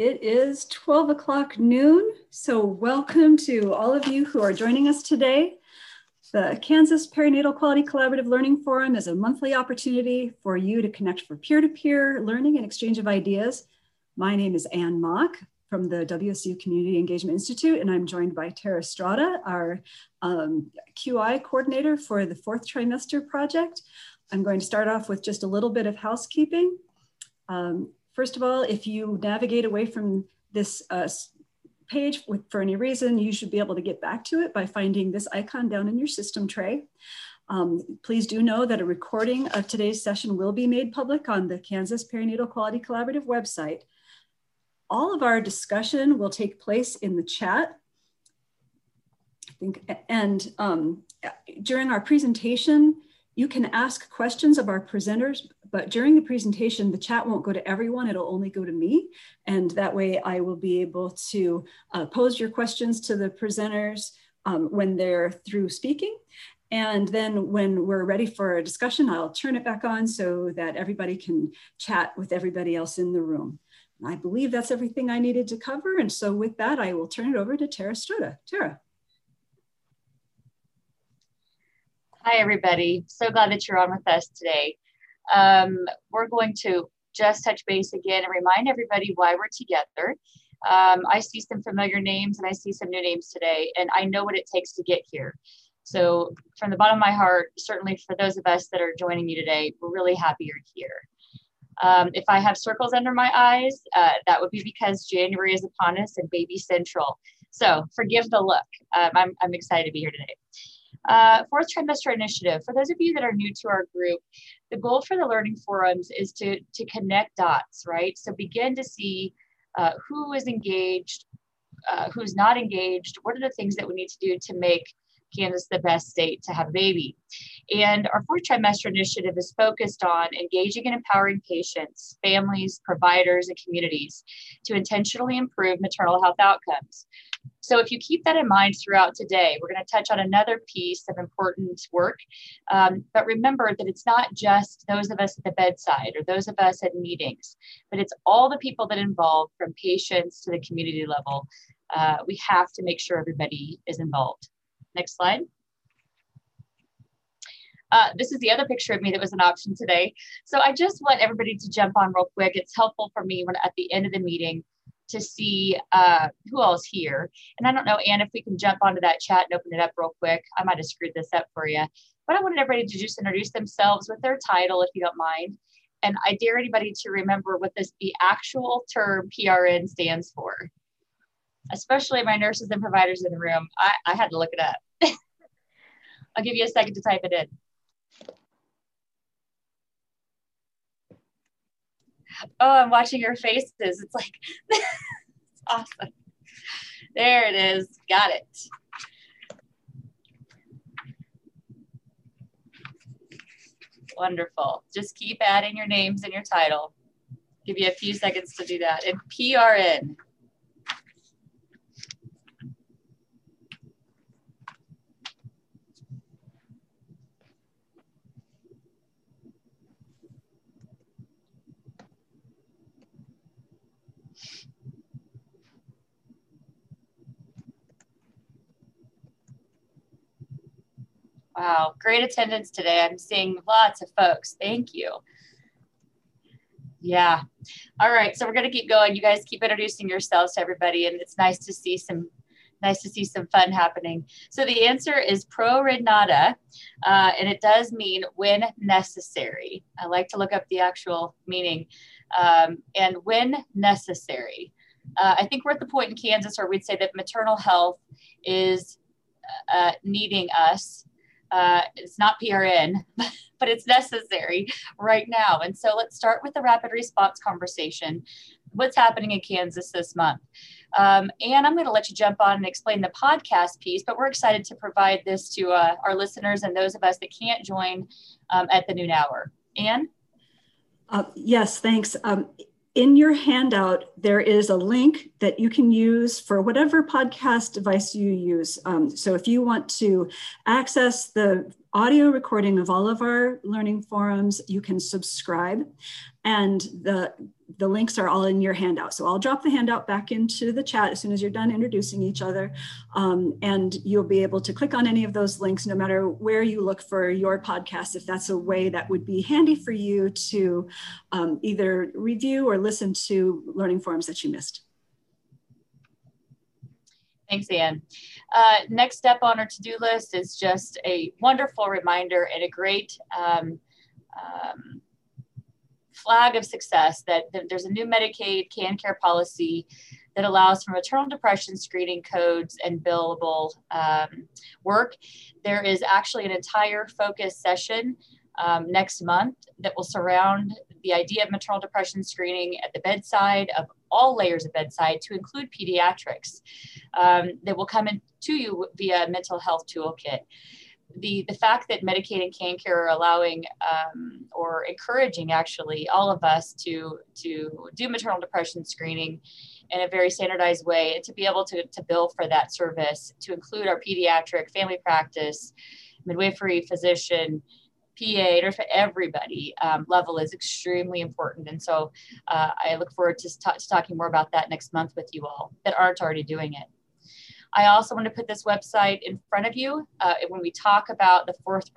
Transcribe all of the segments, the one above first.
It is 12 o'clock noon, so welcome to all of you who are joining us today. The Kansas Perinatal Quality Collaborative Learning Forum is a monthly opportunity for you to connect for peer-to-peer -peer learning and exchange of ideas. My name is Ann Mock from the WSU Community Engagement Institute, and I'm joined by Tara Strada, our um, QI coordinator for the fourth trimester project. I'm going to start off with just a little bit of housekeeping. Um, First of all, if you navigate away from this uh, page with, for any reason, you should be able to get back to it by finding this icon down in your system tray. Um, please do know that a recording of today's session will be made public on the Kansas Perinatal Quality Collaborative website. All of our discussion will take place in the chat. I think, and um, during our presentation, you can ask questions of our presenters, but during the presentation, the chat won't go to everyone, it'll only go to me. And that way I will be able to uh, pose your questions to the presenters um, when they're through speaking. And then when we're ready for a discussion, I'll turn it back on so that everybody can chat with everybody else in the room. I believe that's everything I needed to cover. And so with that, I will turn it over to Tara Strada. Tara. Hi, everybody. So glad that you're on with us today. Um, we're going to just touch base again and remind everybody why we're together. Um, I see some familiar names and I see some new names today, and I know what it takes to get here. So, from the bottom of my heart, certainly for those of us that are joining me today, we're really happy you're here. Um, if I have circles under my eyes, uh, that would be because January is upon us and baby central. So, forgive the look. Um, I'm, I'm excited to be here today. Uh, fourth trimester initiative. For those of you that are new to our group, the goal for the learning forums is to, to connect dots, right? So begin to see uh, who is engaged, uh, who's not engaged, what are the things that we need to do to make Kansas the best state to have a baby. And our fourth trimester initiative is focused on engaging and empowering patients, families, providers, and communities to intentionally improve maternal health outcomes. So if you keep that in mind throughout today, we're going to touch on another piece of important work. Um, but remember that it's not just those of us at the bedside or those of us at meetings, but it's all the people that involved from patients to the community level. Uh, we have to make sure everybody is involved. Next slide. Uh, this is the other picture of me that was an option today. So I just want everybody to jump on real quick. It's helpful for me when at the end of the meeting to see uh, who else here. And I don't know, Anne, if we can jump onto that chat and open it up real quick. I might have screwed this up for you. But I wanted everybody to just introduce themselves with their title, if you don't mind. And I dare anybody to remember what this the actual term PRN stands for. Especially my nurses and providers in the room. I, I had to look it up. I'll give you a second to type it in. Oh, I'm watching your faces. It's like, awesome. There it is. Got it. Wonderful. Just keep adding your names and your title. Give you a few seconds to do that. And PRN. Wow, great attendance today. I'm seeing lots of folks. Thank you. Yeah. All right. So we're going to keep going. You guys keep introducing yourselves to everybody, and it's nice to see some nice to see some fun happening. So the answer is pro uh, and it does mean when necessary. I like to look up the actual meaning. Um, and when necessary. Uh, I think we're at the point in Kansas where we'd say that maternal health is uh, needing us uh, it's not PRN, but it's necessary right now. And so let's start with the rapid response conversation. What's happening in Kansas this month? Um, and I'm going to let you jump on and explain the podcast piece, but we're excited to provide this to uh, our listeners and those of us that can't join um, at the noon hour. Anne? Uh, yes, thanks. Um, in your handout, there is a link that you can use for whatever podcast device you use. Um, so if you want to access the audio recording of all of our learning forums. You can subscribe and the the links are all in your handout. So I'll drop the handout back into the chat as soon as you're done introducing each other. Um, and you'll be able to click on any of those links no matter where you look for your podcast, if that's a way that would be handy for you to um, either review or listen to learning forums that you missed. Thanks, Anne. Uh, next step on our to-do list is just a wonderful reminder and a great um, um, flag of success that, that, there's a new Medicaid KanCare policy that allows for maternal depression screening codes and billable um, work. There is actually an entire focus session um, next month that will surround the idea of maternal depression screening at the bedside of all layers of bedside to include pediatrics um, that will come in to you via mental health toolkit. The, the fact that Medicaid and KanCare are allowing um, or encouraging actually all of us to, to do maternal depression screening in a very standardized way and to be able to, to bill for that service to include our pediatric family practice, midwifery physician, PA, or for everybody um, level is extremely important. And so uh, I look forward to, t- to talking more about that next month with you all that aren't already doing it. I also want to put this website in front of you. Uh, when we talk about the fourth,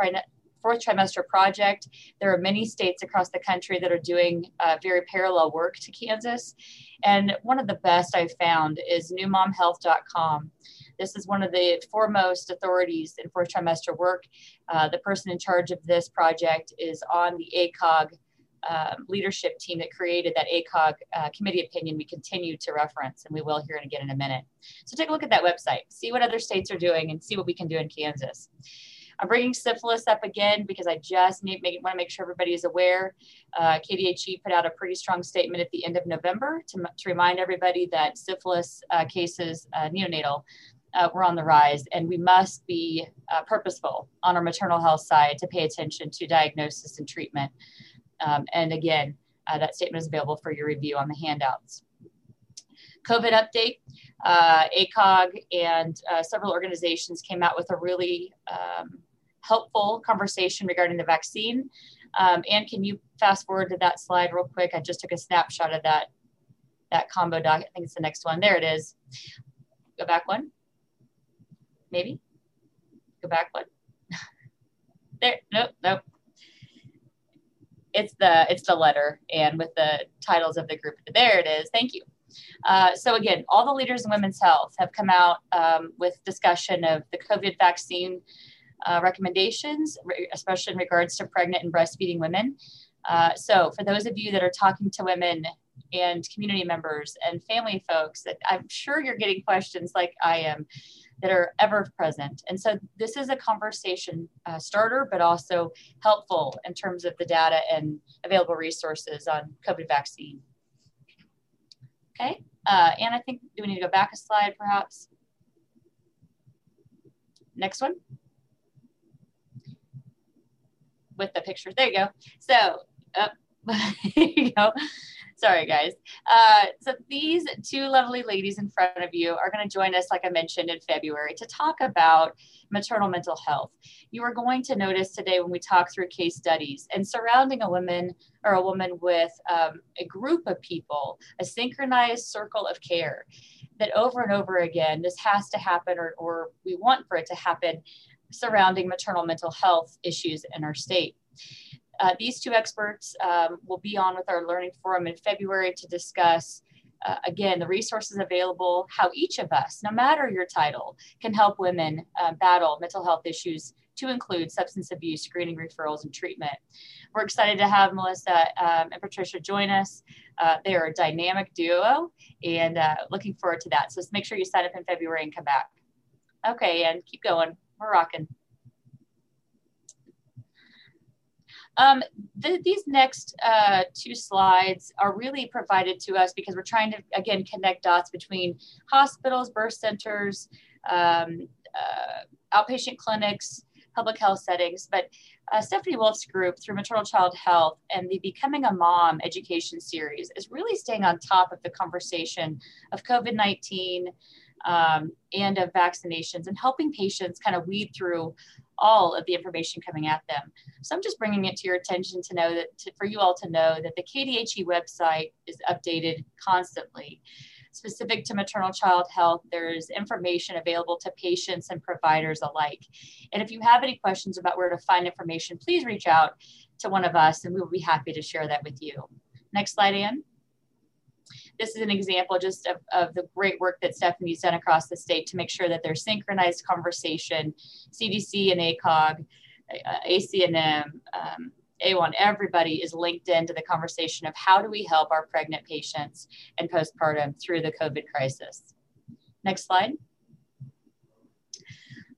fourth trimester project, there are many states across the country that are doing uh, very parallel work to Kansas. And one of the best I've found is newmomhealth.com. This is one of the foremost authorities in fourth trimester work. Uh, the person in charge of this project is on the ACOG um, leadership team that created that ACOG uh, committee opinion we continue to reference, and we will here again in a minute. So take a look at that website, see what other states are doing, and see what we can do in Kansas. I'm bringing syphilis up again because I just need make, want to make sure everybody is aware. Uh, KDHE put out a pretty strong statement at the end of November to, to remind everybody that syphilis uh, cases, uh, neonatal, uh, we're on the rise, and we must be uh, purposeful on our maternal health side to pay attention to diagnosis and treatment. Um, and again, uh, that statement is available for your review on the handouts. COVID update, uh, ACOG and uh, several organizations came out with a really um, helpful conversation regarding the vaccine. Um, and can you fast forward to that slide real quick? I just took a snapshot of that, that combo doc. I think it's the next one. There it is. Go back one maybe. Go back one. there, nope, nope. It's the it's the letter and with the titles of the group. There it is. Thank you. Uh, so again, all the leaders in women's health have come out um, with discussion of the COVID vaccine uh, recommendations, especially in regards to pregnant and breastfeeding women. Uh, so for those of you that are talking to women and community members and family folks, that I'm sure you're getting questions like I am that are ever present. And so this is a conversation uh, starter, but also helpful in terms of the data and available resources on COVID vaccine. Okay, uh, and I think, do we need to go back a slide perhaps? Next one. With the picture, there you go. So, uh, there you go. Sorry, guys. Uh, so these two lovely ladies in front of you are going to join us, like I mentioned, in February to talk about maternal mental health. You are going to notice today when we talk through case studies and surrounding a woman or a woman with um, a group of people, a synchronized circle of care, that over and over again, this has to happen or, or we want for it to happen surrounding maternal mental health issues in our state. Uh, these two experts um, will be on with our learning forum in February to discuss, uh, again, the resources available, how each of us, no matter your title, can help women uh, battle mental health issues to include substance abuse, screening, referrals, and treatment. We're excited to have Melissa um, and Patricia join us. Uh, they are a dynamic duo and uh, looking forward to that. So make sure you sign up in February and come back. Okay, and keep going. We're rocking. Um, th these next uh, two slides are really provided to us because we're trying to, again, connect dots between hospitals, birth centers, um, uh, outpatient clinics, public health settings. But uh, Stephanie Wolf's group through Maternal Child Health and the Becoming a Mom education series is really staying on top of the conversation of COVID 19, um, and of vaccinations and helping patients kind of weed through all of the information coming at them. So I'm just bringing it to your attention to know that to, for you all to know that the KDHE website is updated constantly. Specific to maternal child health, there's information available to patients and providers alike. And if you have any questions about where to find information, please reach out to one of us and we will be happy to share that with you. Next slide, Anne. This is an example just of, of the great work that Stephanie's done across the state to make sure that there's synchronized conversation, CDC and ACOG, ACNM, um, AWHONN, everybody is linked into the conversation of how do we help our pregnant patients and postpartum through the COVID crisis. Next slide.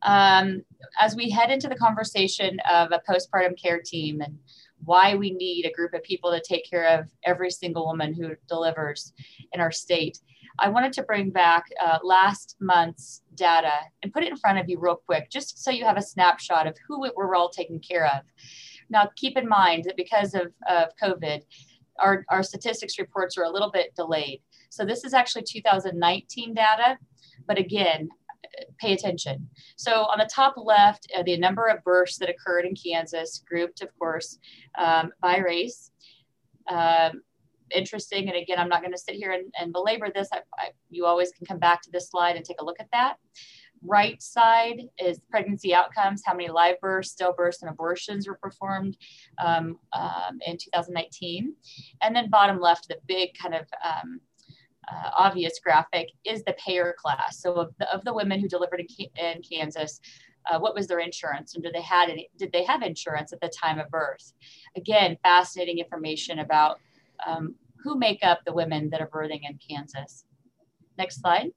Um, as we head into the conversation of a postpartum care team and why we need a group of people to take care of every single woman who delivers in our state. I wanted to bring back uh, last month's data and put it in front of you real quick, just so you have a snapshot of who we're all taking care of. Now, keep in mind that because of, of COVID, our, our statistics reports are a little bit delayed. So this is actually 2019 data, but again, pay attention. So on the top left, uh, the number of births that occurred in Kansas, grouped, of course, um, by race. Um, interesting, and again, I'm not going to sit here and, and belabor this. I, I, you always can come back to this slide and take a look at that. Right side is pregnancy outcomes, how many live births, stillbirths, and abortions were performed um, um in 2019. And then bottom left, the big kind of um, uh, obvious graphic is the payer class. So of the, of the women who delivered in, in Kansas, uh, what was their insurance and did they had any, did they have insurance at the time of birth? Again, fascinating information about um, who make up the women that are birthing in Kansas. Next slide.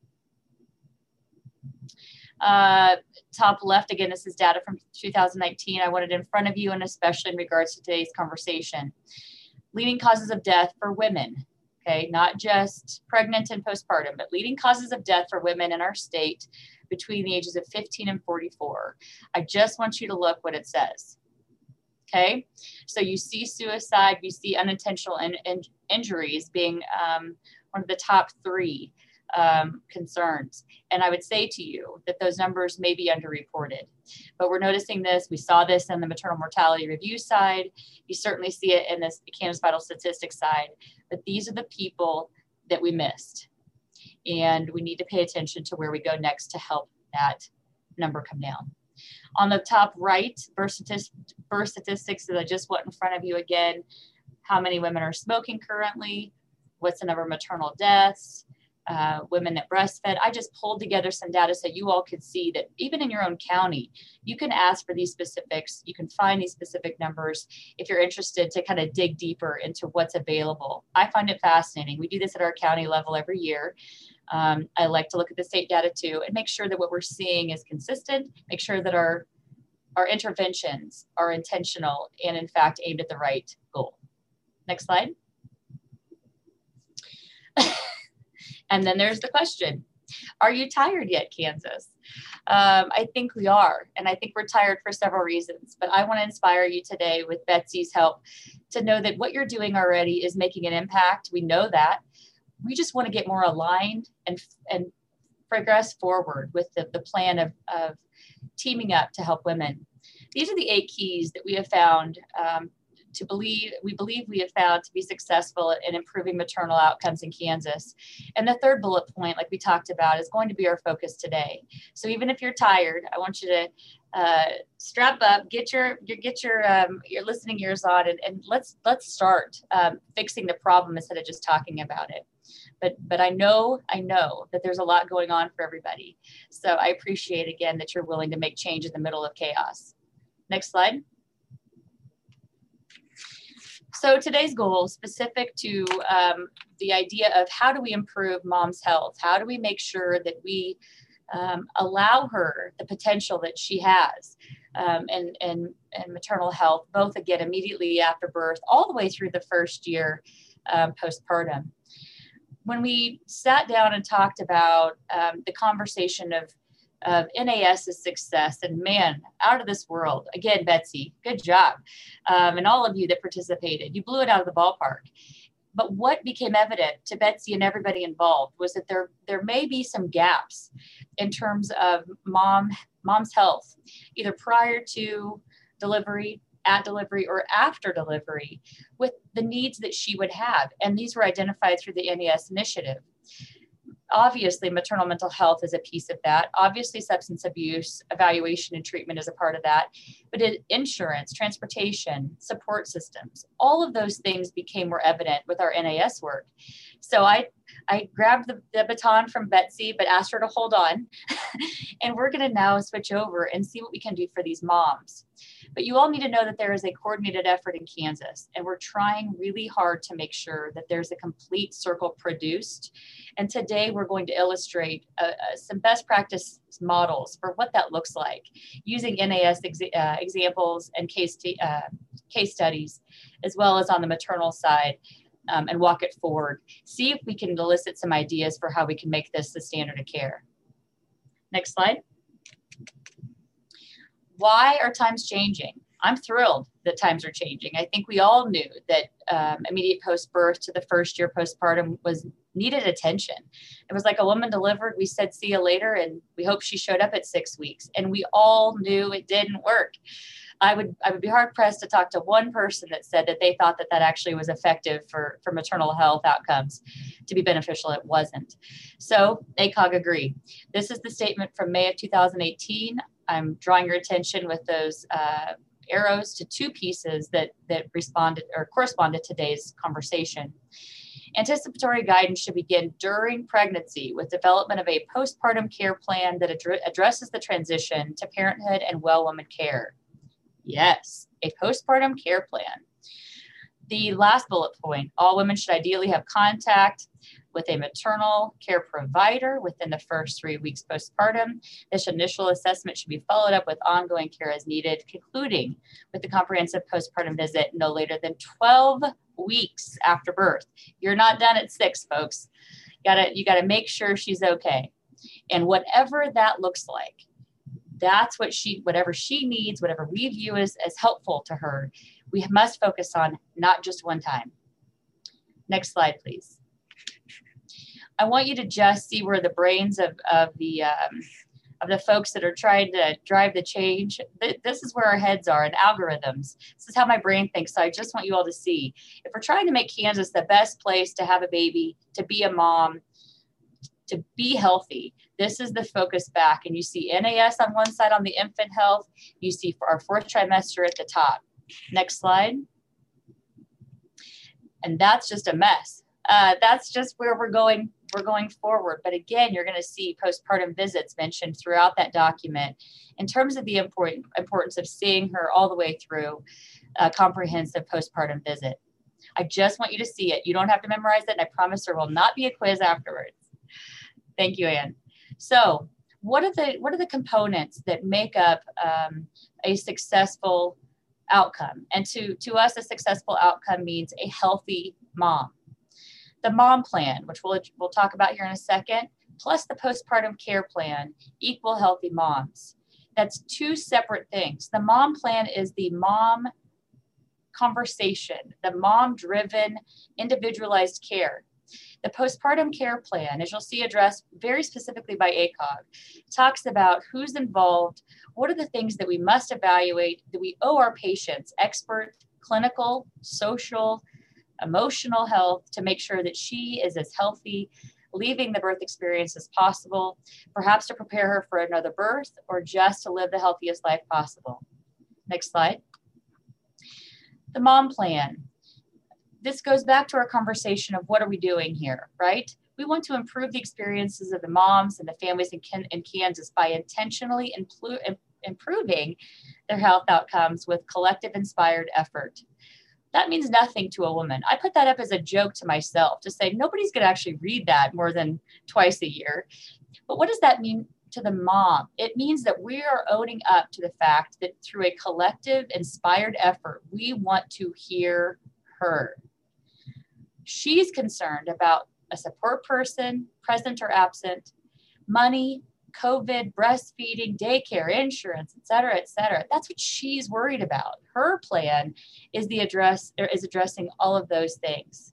Uh, top left, again, this is data from 2019. I wanted in front of you and especially in regards to today's conversation. Leading causes of death for women okay, not just pregnant and postpartum, but leading causes of death for women in our state between the ages of 15 and 44. I just want you to look what it says. Okay, so you see suicide, you see unintentional in, in, injuries being um, one of the top three um, concerns. And I would say to you that those numbers may be underreported. But we're noticing this. We saw this in the maternal mortality review side. You certainly see it in this Kansas Vital Statistics side. But these are the people that we missed. And we need to pay attention to where we go next to help that number come down. On the top right, birth, statist- birth statistics that I just went in front of you again. How many women are smoking currently? What's the number of maternal deaths? Uh, women that breastfed. I just pulled together some data so you all could see that even in your own county, you can ask for these specifics. You can find these specific numbers if you're interested to kind of dig deeper into what's available. I find it fascinating. We do this at our county level every year. Um, I like to look at the state data too and make sure that what we're seeing is consistent, make sure that our our interventions are intentional and in fact aimed at the right goal. Next slide. And then there's the question Are you tired yet, Kansas? Um, I think we are. And I think we're tired for several reasons. But I want to inspire you today with Betsy's help to know that what you're doing already is making an impact. We know that. We just want to get more aligned and, and progress forward with the, the plan of, of teaming up to help women. These are the eight keys that we have found um, to believe we believe we have found to be successful in improving maternal outcomes in Kansas. And the third bullet point, like we talked about, is going to be our focus today. So even if you're tired, I want you to uh, strap up, get your, your get your um, your listening ears on, and, and let's let's start um, fixing the problem instead of just talking about it. But but I know I know that there's a lot going on for everybody. So I appreciate again that you're willing to make change in the middle of chaos. Next slide. So today's goal specific to um, the idea of how do we improve mom's health? How do we make sure that we um, allow her the potential that she has um, and, and, and maternal health, both again immediately after birth, all the way through the first year um, postpartum. When we sat down and talked about um, the conversation of of NAS's success. And man, out of this world. Again, Betsy, good job. Um, and all of you that participated, you blew it out of the ballpark. But what became evident to Betsy and everybody involved was that there, there may be some gaps in terms of mom, mom's health, either prior to delivery, at delivery, or after delivery, with the needs that she would have. And these were identified through the NAS initiative obviously maternal mental health is a piece of that. Obviously substance abuse evaluation and treatment is a part of that. But it, insurance transportation support systems all of those things became more evident with our nas work. So i i grabbed the, the baton from betsy but asked her to hold on and we're going to now switch over and see what we can do for these moms but you all need to know that there is a coordinated effort in Kansas, and we're trying really hard to make sure that there's a complete circle produced. And today we're going to illustrate uh, uh, some best practice models for what that looks like using NAS uh, examples and case, uh, case studies, as well as on the maternal side. Um, and walk it forward. See if we can elicit some ideas for how we can make this the standard of care. Next slide. Why are times changing? I'm thrilled that times are changing. I think we all knew that um, immediate post birth to the first year postpartum was needed attention. It was like a woman delivered, we said, see you later, and we hope she showed up at six weeks. And we all knew it didn't work. I would I would be hard pressed to talk to one person that said that they thought that that actually was effective for for maternal health outcomes to be beneficial. It wasn't. So ACOG agree. This is the statement from May of 2018. I'm drawing your attention with those uh, arrows to two pieces that that responded or corresponded to today's conversation. Anticipatory guidance should begin during pregnancy with development of a postpartum care plan that ad- addresses the transition to parenthood and well woman care. Yes, a postpartum care plan. The last bullet point all women should ideally have contact with a maternal care provider within the first three weeks postpartum. This initial assessment should be followed up with ongoing care as needed, concluding with the comprehensive postpartum visit no later than 12 weeks after birth. You're not done at six, folks. You gotta, you gotta make sure she's okay. And whatever that looks like, that's what she, whatever she needs, whatever we view as, as helpful to her, we must focus on not just one time. Next slide, please. I want you to just see where the brains of, of the um, of the folks that are trying to drive the change. This is where our heads are and algorithms. This is how my brain thinks. So I just want you all to see if we're trying to make Kansas the best place to have a baby, to be a mom, to be healthy, this is the focus back. And you see NAS on one side on the infant health, you see for our fourth trimester at the top. Next slide. And that's just a mess. Uh, that's just where we're going we're going forward. But again, you're going to see postpartum visits mentioned throughout that document in terms of the important importance of seeing her all the way through a comprehensive postpartum visit. I just want you to see it. You don't have to memorize it, and I promise there will not be a quiz afterwards. Thank you, Anne. So, what are the what are the components that make up um, a successful outcome? And to to us, a successful outcome means a healthy mom the mom plan, which we'll, we'll talk about here in a second, plus the postpartum care plan, equal healthy moms. That's two separate things. The mom plan is the mom conversation, the mom driven, individualized care. The postpartum care plan, as you'll see addressed very specifically by ACOG, talks about who's involved, what are the things that we must evaluate, that we owe our patients, expert, clinical, social, emotional health to make sure that she is as healthy leaving the birth experience as possible, perhaps to prepare her for another birth or just to live the healthiest life possible. Next slide. The mom plan. This goes back to our conversation of what are we doing here, right? We want to improve the experiences of the moms and the families in, in Kansas by intentionally improving their health outcomes with collective inspired effort that means nothing to a woman. I put that up as a joke to myself to say nobody's going to actually read that more than twice a year. But what does that mean to the mom? It means that we are owning up to the fact that through a collective, inspired effort, we want to hear her. She's concerned about a support person, present or absent, money, COVID, breastfeeding, daycare, insurance, et cetera, et cetera. That's what she's worried about. Her plan is the address is addressing all of those things.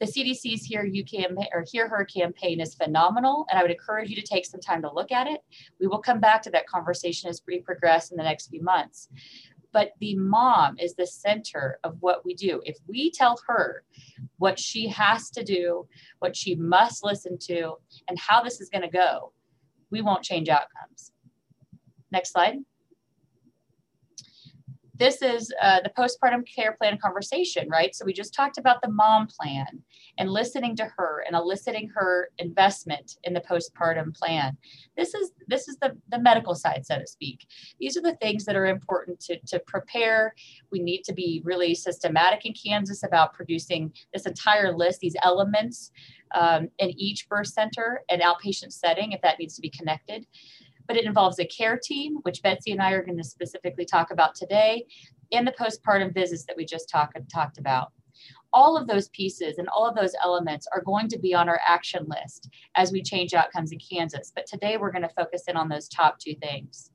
the CDC's Hear You campaign or Hear Her campaign is phenomenal, and I would encourage you to take some time to look at it. We will come back to that conversation as we progress in the next few months. But the mom is the center of what we do. If we tell her what she has to do, what she must listen to, and how this is going to go, we won't change outcomes. Next slide this is uh, the postpartum care plan conversation, right? So we just talked about the mom plan and listening to her and eliciting her investment in the postpartum plan. This is this is the, the medical side, so to speak. These are the things that are important to, to prepare. We need to be really systematic in Kansas about producing this entire list, these elements um, in each birth center and outpatient setting, if that needs to be connected but it involves a care team, which Betsy and I are going to specifically talk about today, and the postpartum visits that we just talk, talked about. All of those pieces and all of those elements are going to be on our action list as we change outcomes in Kansas. But today we're going to focus in on those top two things.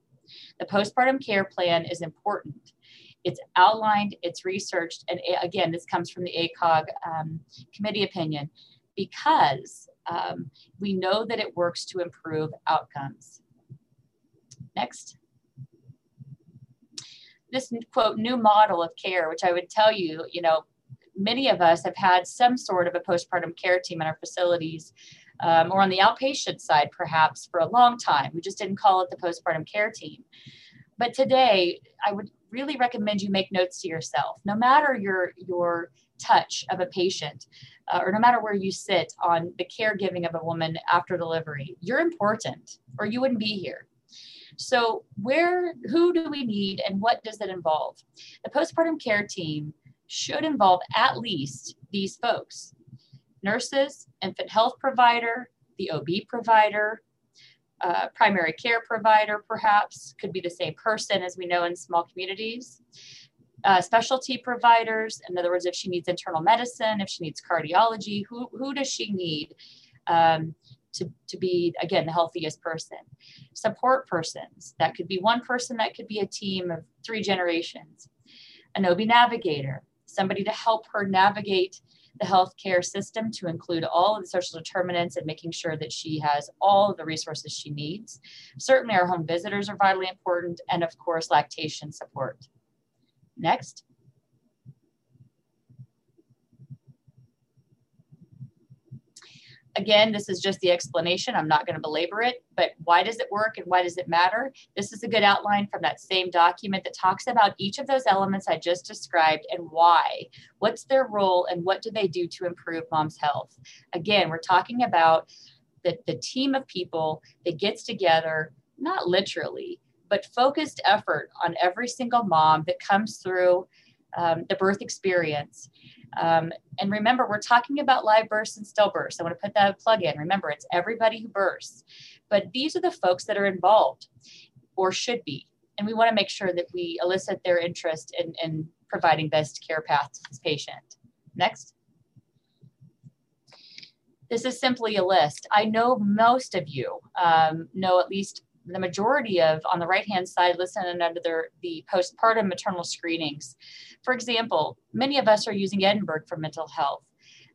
The postpartum care plan is important. It's outlined, it's researched, and again, this comes from the ACOG um, committee opinion because um, we know that it works to improve outcomes. Next. This quote, new model of care, which I would tell you, you know, many of us have had some sort of a postpartum care team in our facilities um, or on the outpatient side, perhaps for a long time. We just didn't call it the postpartum care team. But today, I would really recommend you make notes to yourself. No matter your your touch of a patient, uh, or no matter where you sit on the caregiving of a woman after delivery, you're important, or you wouldn't be here. So, where, who do we need and what does it involve? The postpartum care team should involve at least these folks nurses, infant health provider, the OB provider, uh, primary care provider, perhaps, could be the same person as we know in small communities. Uh, specialty providers, in other words, if she needs internal medicine, if she needs cardiology, who, who does she need? Um, to, to be, again, the healthiest person. Support persons, that could be one person, that could be a team of three generations. An OB navigator, somebody to help her navigate the healthcare system to include all of the social determinants and making sure that she has all of the resources she needs. Certainly, our home visitors are vitally important, and of course, lactation support. Next. Again, this is just the explanation. I'm not going to belabor it, but why does it work and why does it matter? This is a good outline from that same document that talks about each of those elements I just described and why. What's their role and what do they do to improve mom's health? Again, we're talking about the, the team of people that gets together, not literally, but focused effort on every single mom that comes through um, the birth experience um, and remember, we're talking about live births and stillbirths. I want to put that plug in. Remember, it's everybody who births, but these are the folks that are involved or should be. And we want to make sure that we elicit their interest in, in providing best care path to this patient. Next. This is simply a list. I know most of you um, know at least the majority of on the right hand side listed under the, the postpartum maternal screenings. For example, many of us are using Edinburgh for mental health.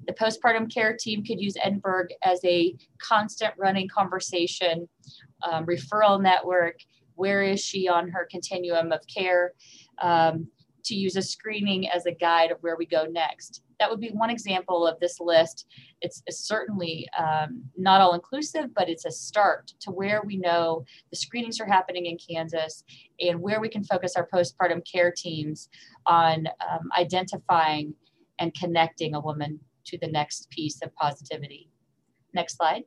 The postpartum care team could use Edinburgh as a constant running conversation, um, referral network. Where is she on her continuum of care? Um, to use a screening as a guide of where we go next that would be one example of this list. It's, it's certainly um, not all inclusive, but it's a start to where we know the screenings are happening in Kansas and where we can focus our postpartum care teams on um, identifying and connecting a woman to the next piece of positivity. Next slide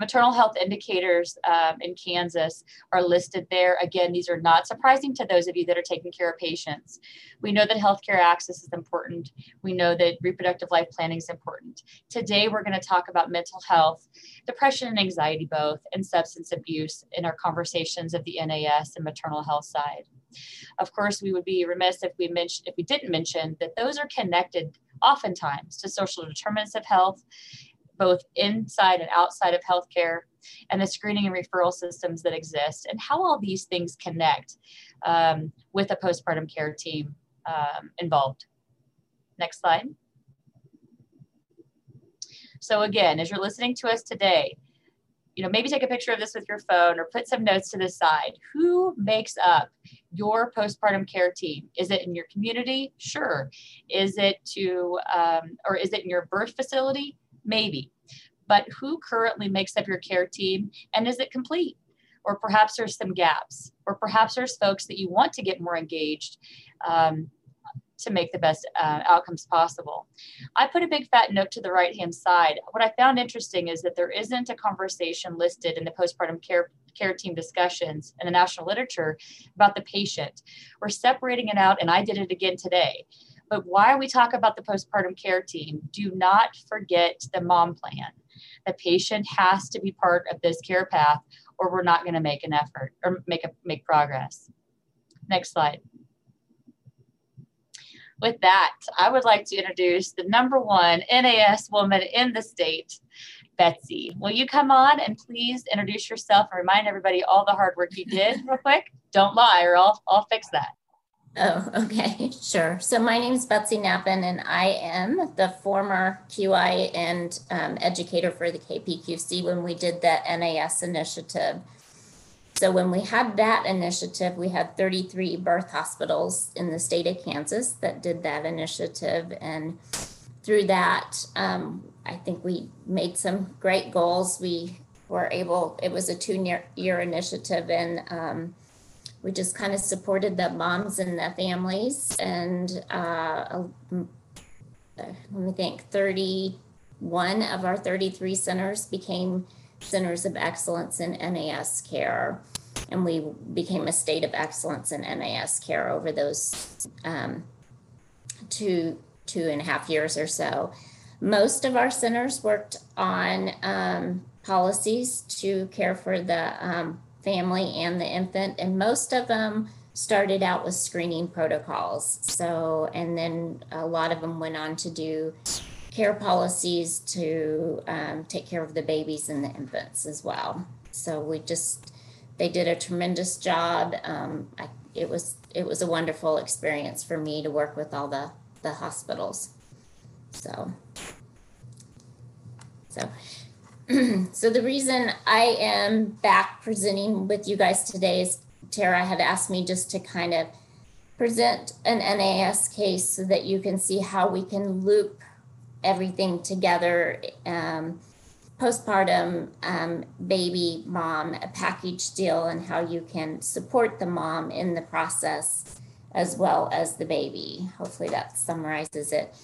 maternal health indicators um, in Kansas are listed there. Again, these are not surprising to those of you that are taking care of patients. We know that healthcare access is important. We know that reproductive life planning is important. Today, we're going to talk about mental health, depression and anxiety both, and substance abuse in our conversations of the NAS and maternal health side. Of course, we would be remiss if we mentioned if we didn't mention that those are connected oftentimes to social determinants of health both inside and outside of healthcare, and the screening and referral systems that exist, and how all these things connect um, with a postpartum care team um, involved. Next slide. So again, as you're listening to us today, you know, maybe take a picture of this with your phone or put some notes to the side. Who makes up your postpartum care team? Is it in your community? Sure. Is it to, um, or is it in your birth facility? Maybe. But who currently makes up your care team and is it complete? Or perhaps there's some gaps, or perhaps there's folks that you want to get more engaged. Um, to make the best uh, outcomes possible. I put a big fat note to the right hand side. What I found interesting is that there isn't a conversation listed in the postpartum care care team discussions in the national literature about the patient. We're separating it out, and I did it again today. But while we talk about the postpartum care team, do not forget the mom plan. The patient has to be part of this care path, or we're not going to make an effort or make a make progress. Next slide. With that, I would like to introduce the number one NAS woman in the state, Betsy. Will you come on and please introduce yourself and remind everybody all the hard work you did, real quick? Don't lie, or I'll, I'll fix that. Oh, okay, sure. So my name is Betsy Knappen, and I am the former QI and um, educator for the KPQC when we did that NAS initiative. So when we had that initiative, we had 33 birth hospitals in the state of Kansas that did that initiative. And through that, um, I think we made some great goals. We were able, it was a two year initiative, and um, we just kind of supported the moms and the families. And uh, let me think, 31 of our 33 centers became centers of excellence in NAS care and we became a state of excellence in NAS care over those um, two two and a half years or so. Most of our centers worked on um, policies to care for the um, family and the infant, and most of them started out with screening protocols. So, and then a lot of them went on to do care policies to um, take care of the babies and the infants as well. So we just they did a tremendous job. Um, I, it was it was a wonderful experience for me to work with all the the hospitals. So so so the reason I am back presenting with you guys today is Tara had asked me just to kind of present an NAS case so that you can see how we can loop everything together um, postpartum um, baby mom a package deal and how you can support the mom in the process as well as the baby. Hopefully that summarizes it.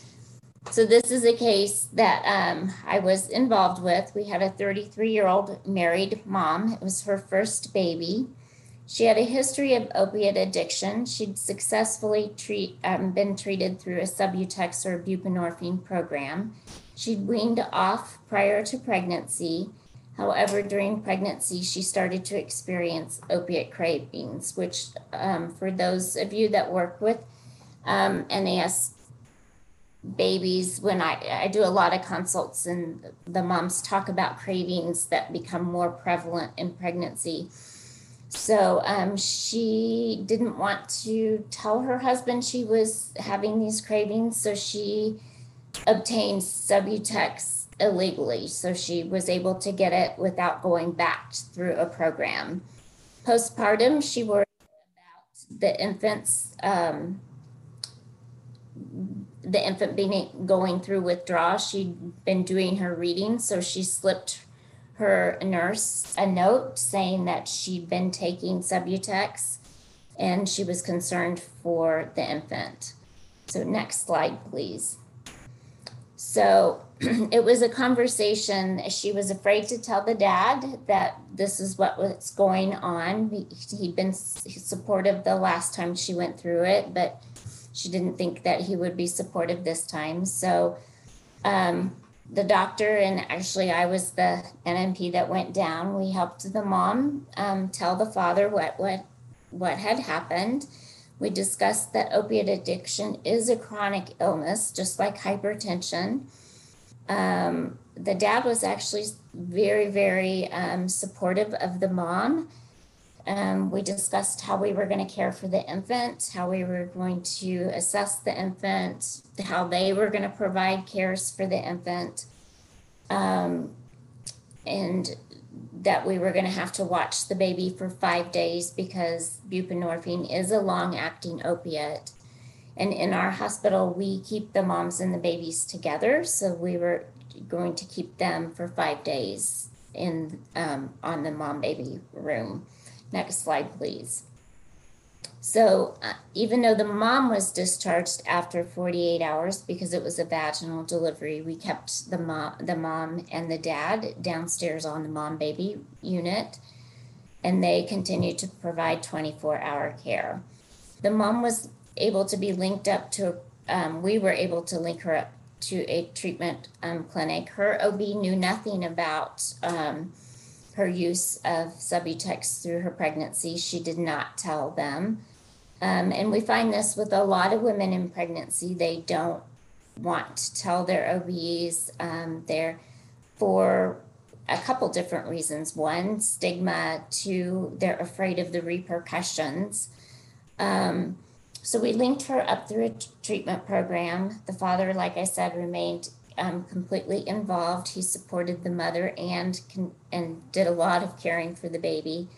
So this is a case that um, I was involved with. We had a 33 year old married mom. It was her first baby. She had a history of opiate addiction. She'd successfully treat, um, been treated through a Subutex or buprenorphine program. She'd weaned off prior to pregnancy. However, during pregnancy, she started to experience opiate cravings, which, um, for those of you that work with um, NAS babies, when I, I do a lot of consults and the moms talk about cravings that become more prevalent in pregnancy. So um, she didn't want to tell her husband she was having these cravings. So she obtained Subutex illegally. So she was able to get it without going back through a program. Postpartum, she worried about the infant's um, the infant being going through withdrawal. She'd been doing her reading, so she slipped her nurse a note saying that she'd been taking Subutex and she was concerned for the infant. So, next slide, please. So it was a conversation. She was afraid to tell the dad that this is what was going on. He'd been supportive the last time she went through it, but she didn't think that he would be supportive this time. So um, the doctor and actually I was the NNP that went down. We helped the mom um, tell the father what what what had happened we discussed that opiate addiction is a chronic illness, just like hypertension. Um, the dad was actually very, very um, supportive of the mom. Um, we discussed how we were going to care for the infant, how we were going to assess the infant, how they were going to provide cares for the infant. Um, and that we were going to have to watch the baby for five days because buprenorphine is a long acting opiate. And in our hospital, we keep the moms and the babies together. So we were going to keep them for five days in um, on the mom baby room. Next slide, please. So uh, even though the mom was discharged after 48 hours because it was a vaginal delivery, we kept the mom, the mom and the dad downstairs on the mom baby unit, and they continued to provide 24 hour care. The mom was able to be linked up to. Um, we were able to link her up to a treatment um, clinic. Her OB knew nothing about. Um, her use of Subutex through her pregnancy. She did not tell them. Um, and we find this with a lot of women in pregnancy. They don't want to tell their OBs. Um, they're for a couple different reasons. One, stigma. Two, they're afraid of the repercussions. Um, so we linked her up through a t- treatment program. The father, like I said, remained um, completely involved. He supported the mother and and did a lot of caring for the baby.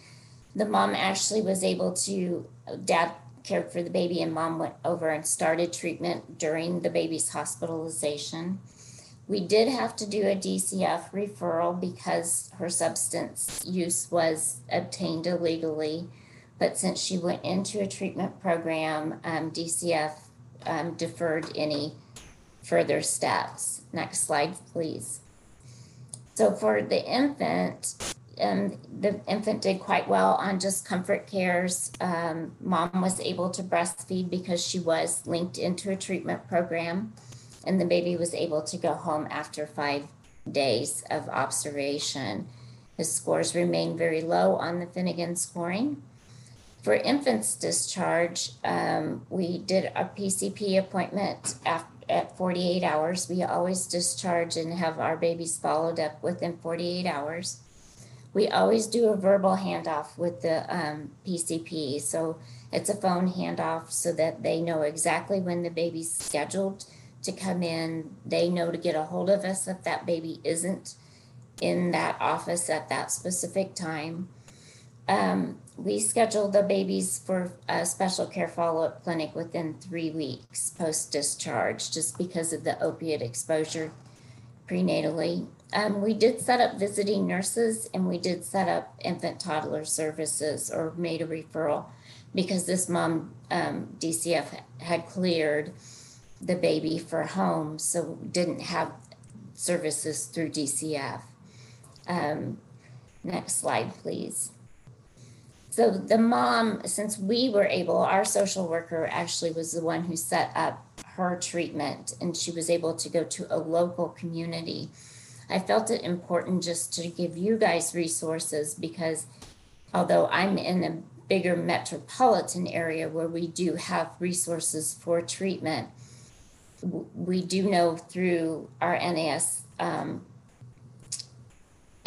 The mom actually was able to. Dad cared for the baby, and mom went over and started treatment during the baby's hospitalization. We did have to do a DCF referral because her substance use was obtained illegally. But since she went into a treatment program, um, DCF um, deferred any further steps. Next slide, please. So for the infant, um, the infant did quite well on just comfort cares. Um, mom was able to breastfeed because she was linked into a treatment program, and the baby was able to go home after five days of observation. His scores remained very low on the Finnegan scoring. For infants discharge, um, we did a PCP appointment after, at 48 hours. We always discharge and have our babies followed up within 48 hours we always do a verbal handoff with the um, PCP. So it's a phone handoff so that they know exactly when the baby's scheduled to come in. They know to get a hold of us if that baby isn't in that office at that specific time. Um, we schedule the babies for a special care follow up clinic within three weeks post discharge just because of the opiate exposure prenatally. Um, we did set up visiting nurses and we did set up infant toddler services or made a referral because this mom, um, DCF, had cleared the baby for home, so didn't have services through DCF. Um, next slide, please. So the mom, since we were able, our social worker actually was the one who set up her treatment and she was able to go to a local community. I felt it important just to give you guys resources because although I'm in a bigger metropolitan area where we do have resources for treatment, we do know through our NAS um,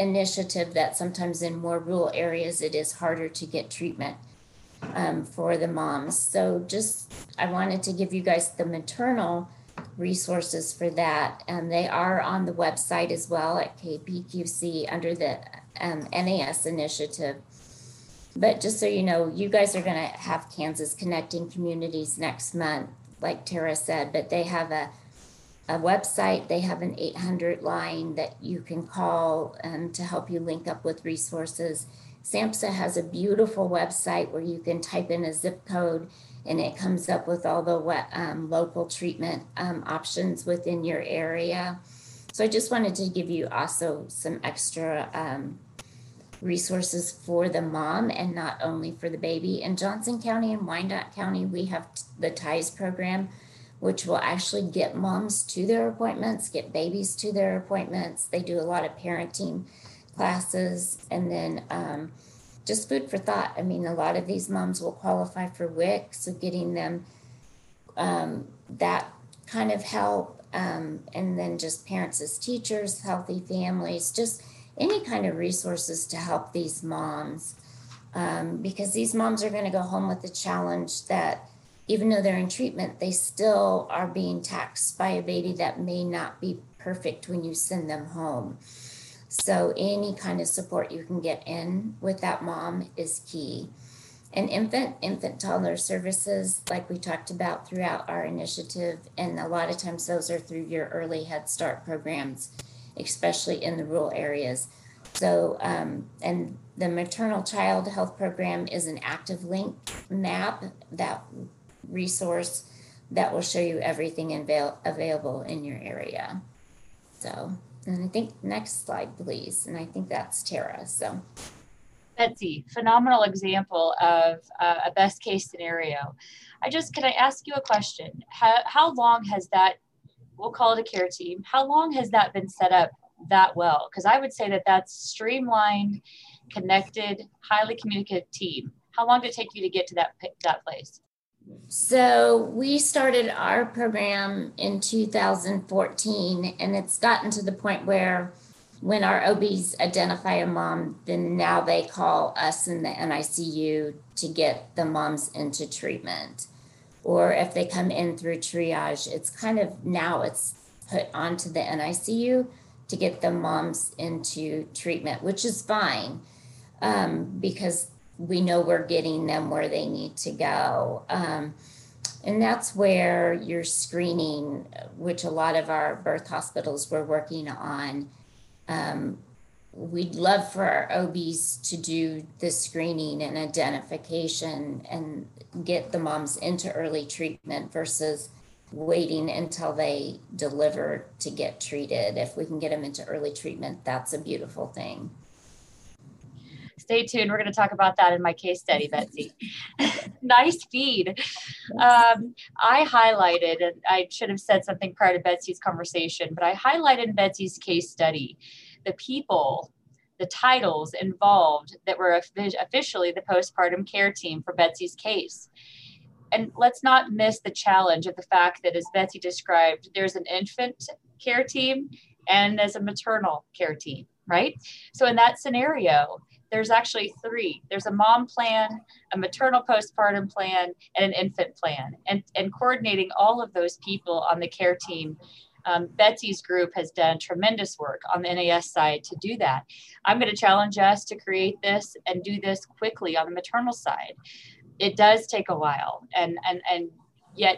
initiative that sometimes in more rural areas it is harder to get treatment um, for the moms. So just I wanted to give you guys the maternal resources for that. And they are on the website as well at KPQC under the um, NAS initiative. But just so you know, you guys are going to have Kansas Connecting Communities next month, like Tara said, but they have a a website. They have an 800 line that you can call um, to help you link up with resources. SAMHSA has a beautiful website where you can type in a zip code and it comes up with all the um, local treatment um, options within your area. So I just wanted to give you also some extra um, resources for the mom and not only for the baby. In Johnson County and Wyandotte County, we have the TIES program, which will actually get moms to their appointments, get babies to their appointments. They do a lot of parenting classes and then um, just food for thought. I mean, a lot of these moms will qualify for WIC, so getting them um, that kind of help, um, and then just parents as teachers, healthy families, just any kind of resources to help these moms. Um, because these moms are going to go home with the challenge that even though they're in treatment, they still are being taxed by a baby that may not be perfect when you send them home. So, any kind of support you can get in with that mom is key. And infant, infant toddler services, like we talked about throughout our initiative, and a lot of times those are through your early Head Start programs, especially in the rural areas. So, um, and the maternal child health program is an active link map, that resource that will show you everything avail- available in your area. So, and I think next slide, please. And I think that's Tara. So, Betsy, phenomenal example of uh, a best case scenario. I just, can I ask you a question? How, how long has that, we'll call it a care team, how long has that been set up that well? Because I would say that that's streamlined, connected, highly communicative team. How long did it take you to get to that, that place? So we started our program in 2014, and it's gotten to the point where when our OBs identify a mom, then now they call us in the NICU to get the moms into treatment. Or if they come in through triage, it's kind of now it's put onto the NICU to get the moms into treatment, which is fine um, because we know we're getting them where they need to go. Um, and that's where your screening, which a lot of our birth hospitals were working on, um, we'd love for our OBs to do the screening and identification and get the moms into early treatment versus waiting until they deliver to get treated. If we can get them into early treatment, that's a beautiful thing. Stay tuned. We're going to talk about that in my case study, Betsy. nice feed. Um, I highlighted, and I should have said something prior to Betsy's conversation, but I highlighted in Betsy's case study the people, the titles involved that were officially the postpartum care team for Betsy's case. And let's not miss the challenge of the fact that, as Betsy described, there's an infant care team and there's a maternal care team, right? So, in that scenario, there's actually three. There's a mom plan a maternal postpartum plan and an infant plan. And, and coordinating all of those people on the care team um, betsy's group has done tremendous work on the nas side to do that. I'm going to challenge us to create this and do this quickly on the maternal side. It does take a while and and and yet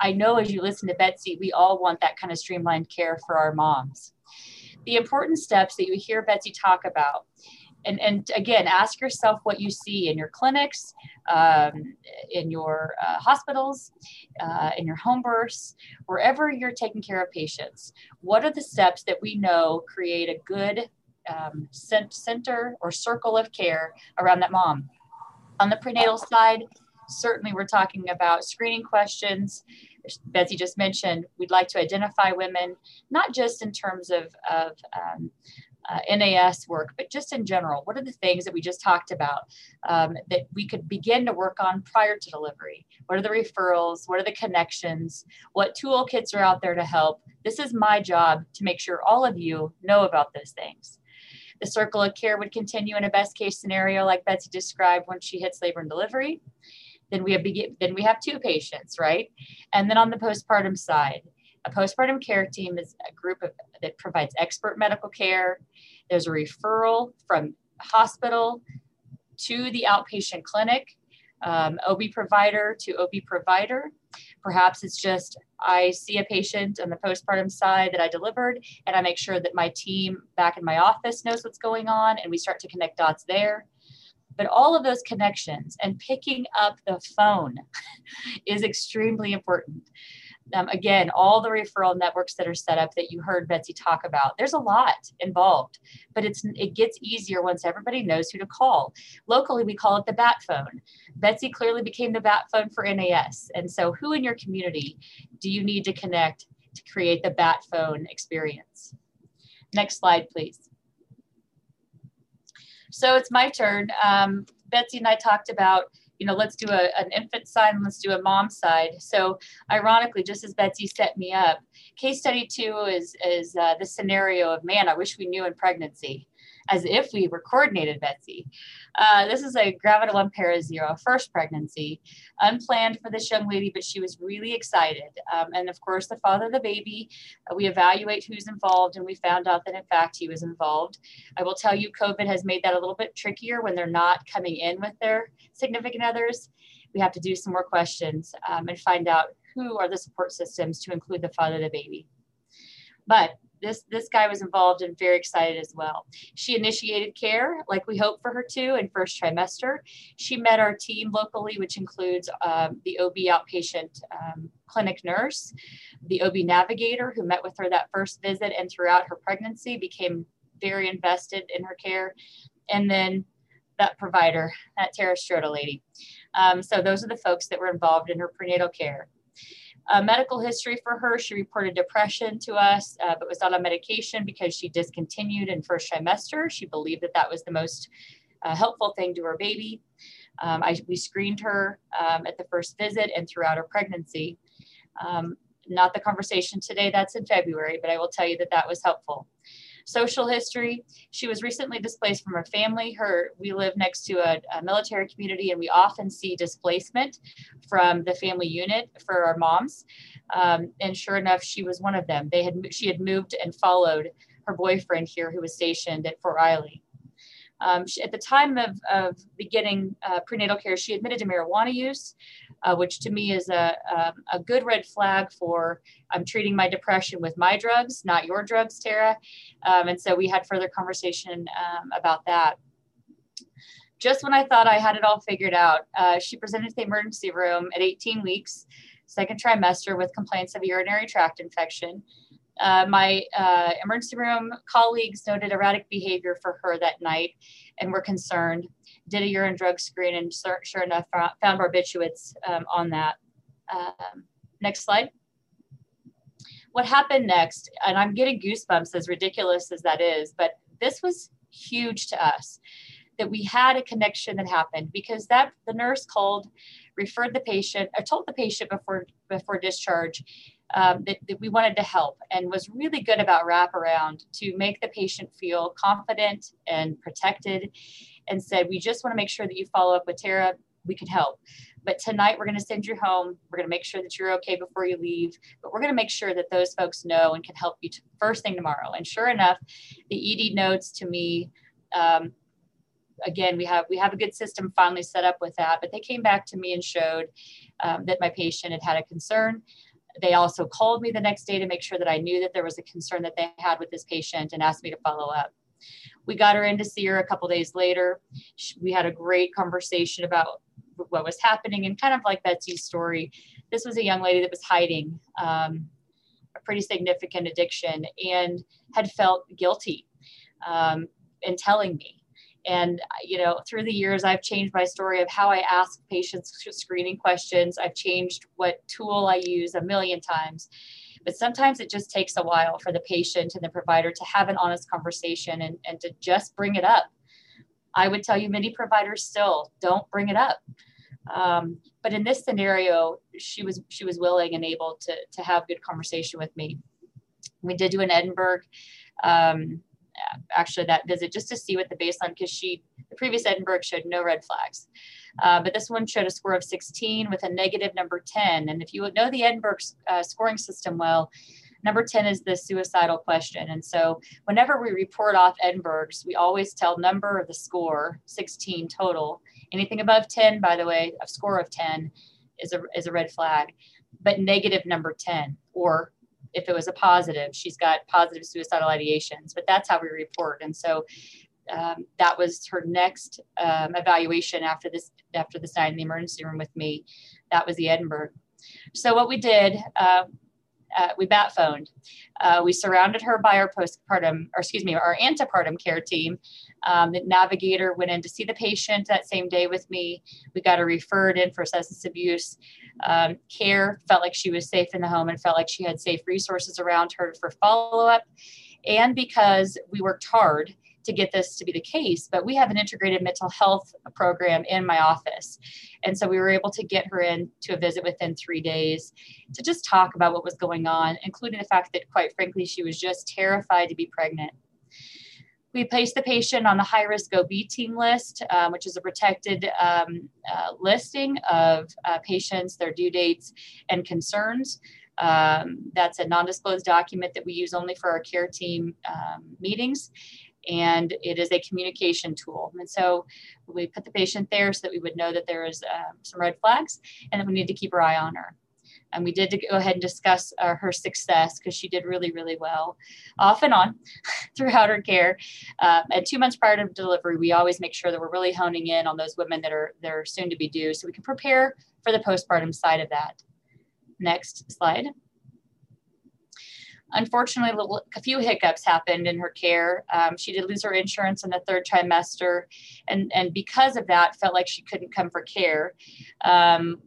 i know as you listen to betsy we all want that kind of streamlined care for our moms. The important steps that you hear betsy talk about and, and again, ask yourself what you see in your clinics, um, in your uh, hospitals, uh, in your home births, wherever you're taking care of patients. What are the steps that we know create a good um, center or circle of care around that mom? On the prenatal side, certainly we're talking about screening questions. Betsy just mentioned, we'd like to identify women, not just in terms of, of um, uh, NAS work, but just in general, what are the things that we just talked about um, that we could begin to work on prior to delivery? What are the referrals? What are the connections? What toolkits are out there to help? This is my job to make sure all of you know about those things. The circle of care would continue in a best case scenario, like Betsy described when she hits labor and delivery. Then we have begin, then we have two patients, right? And then on the postpartum side, a postpartum care team is a group of, that provides expert medical care. There's a referral from hospital to the outpatient clinic, um, OB provider to OB provider. Perhaps it's just I see a patient on the postpartum side that I delivered, and I make sure that my team back in my office knows what's going on, and we start to connect dots there. But all of those connections and picking up the phone is extremely important um, again, all the referral networks that are set up that you heard Betsy talk about, there's a lot involved, but it's it gets easier once everybody knows who to call. Locally, we call it the bat phone. Betsy clearly became the bat phone for NAS. And so, who in your community do you need to connect to create the bat phone experience? Next slide, please. So it's my turn. Um, Betsy and I talked about you know, let's do a, an infant side and let's do a mom side. So ironically, just as Betsy set me up, case study two is, is uh, the scenario of, man, I wish we knew in pregnancy. As if we were coordinated, Betsy. Uh, this is a gravida one para zero, first pregnancy, unplanned for this young lady, but she was really excited. Um, and of course, the father of the baby, uh, we evaluate who's involved, and we found out that in fact he was involved. I will tell you, COVID has made that a little bit trickier when they're not coming in with their significant others. We have to do some more questions um, and find out who are the support systems to include the father of the baby. But this this guy was involved and very excited as well. She initiated care like we hoped for her to in first trimester. She met our team locally, which includes um, the OB outpatient um, clinic nurse, the OB navigator who met with her that first visit and throughout her pregnancy became very invested in her care, and then that provider, that Tara Strota lady. Um, so those are the folks that were involved in her prenatal care. Uh, medical history for her, she reported depression to us, uh, but was not on medication because she discontinued in first trimester. She believed that that was the most uh, helpful thing to her baby. Um, I, we screened her um, at the first visit and throughout her pregnancy. Um, not the conversation today, that's in February, but I will tell you that that was helpful social history. She was recently displaced from her family. Her we live next to a, a, military community, and we often see displacement from the family unit for our moms. Um, and sure enough, she was one of them. They had she had moved and followed her boyfriend here, who was stationed at Fort Riley. Um, she, at the time of, of beginning uh, prenatal care, she admitted to marijuana use, uh, which to me is a, a, um, a, good red flag for I'm treating my depression with my drugs, not your drugs, Tara. Um, and so we had further conversation um, about that. Just when I thought I had it all figured out, uh, she presented to the emergency room at 18 weeks, second trimester, with complaints of urinary tract infection. Uh, my uh, emergency room colleagues noted erratic behavior for her that night and were concerned. Did a urine drug screen and sure enough found barbiturates um, on that. Um, next slide. What happened next, and I'm getting goosebumps as ridiculous as that is, but this was huge to us that we had a connection that happened because that the nurse called, referred the patient, or told the patient before before discharge um, that, that, we wanted to help and was really good about wraparound to make the patient feel confident and protected and said, We just want to make sure that you follow up with Tara. We can help. But tonight we're going to send you home. We're going to make sure that you're okay before you leave. But we're going to make sure that those folks know and can help you first thing tomorrow. And sure enough, the ED notes to me um, again we have we have a good system finally set up with that but they came back to me and showed um, that my patient had had a concern they also called me the next day to make sure that I knew that there was a concern that they had with this patient and asked me to follow up. We got her in to see her a couple days later. We had a great conversation about what was happening and kind of like Betsy's story. This was a young lady that was hiding um, a pretty significant addiction and had felt guilty um, in telling me and, you know, through the years, I've changed my story of how I ask patients screening questions. I've changed what tool I use a million times. But sometimes it just takes a while for the patient and the provider to have an honest conversation and, and to just bring it up. I would tell you, many providers still don't bring it up. Um, but in this scenario, she was she was willing and able to to have good conversation with me. We did do an Edinburgh. Um, actually that visit just to see what the baseline because she the previous Edinburgh showed no red flags, uh, but this one showed a score of 16 with a negative number 10. And if you know the Edinburgh uh, scoring system well, number 10 is the suicidal question. And so whenever we report off Edinburgh's, we always tell number of the score 16 total. Anything above 10, by the way, a score of 10 is a is a red flag, but negative number 10 or if it was a positive, she's got positive suicidal ideations, but that's how we report. And so um, that was her next um, evaluation after this after this night in the emergency room with me. That was the Edinburgh. So what we did, uh, uh, we bat phoned. Uh, we surrounded her by our postpartum, or excuse me, our antepartum care team. Um, the navigator went in to see the patient that same day with me. We got her referred in for substance abuse um, care, felt like she was safe in the home and felt like she had safe resources around her for follow up. And because we worked hard to get this to be the case, but we have an integrated mental health program in my office. And so we were able to get her in to a visit within three days to just talk about what was going on, including the fact that, quite frankly, she was just terrified to be pregnant. We placed the patient on the high risk OB team list, um, which is a protected um, uh, listing of uh, patients, their due dates, and concerns. Um, that's a non disclosed document that we use only for our care team um, meetings. And it is a communication tool. And so we put the patient there so that we would know that there is um, some red flags and that we need to keep our eye on her. And we did go ahead and discuss uh, her success because she did really, really well off and on throughout her care. Uh, and two months prior to delivery, we always make sure that we're really honing in on those women that are, that are soon to be due so we can prepare for the postpartum side of that. Next slide. Unfortunately, a few hiccups happened in her care. Um, she did lose her insurance in the third trimester, and, and because of that, felt like she couldn't come for care. Um,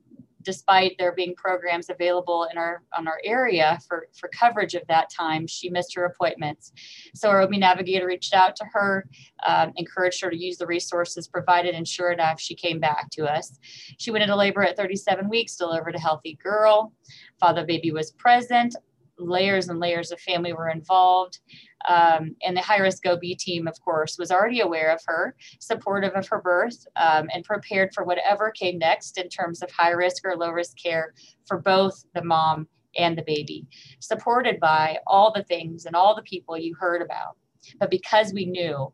despite there being programs available in our on our area for for coverage of that time she missed her appointments so our ob navigator reached out to her um, encouraged her to use the resources provided and sure enough she came back to us she went into labor at 37 weeks delivered a healthy girl father baby was present layers and layers of family were involved. Um, and the high risk OB team, of course, was already aware of her, supportive of her birth, um, and prepared for whatever came next in terms of high risk or low risk care for both the mom and the baby, supported by all the things and all the people you heard about. But because we knew,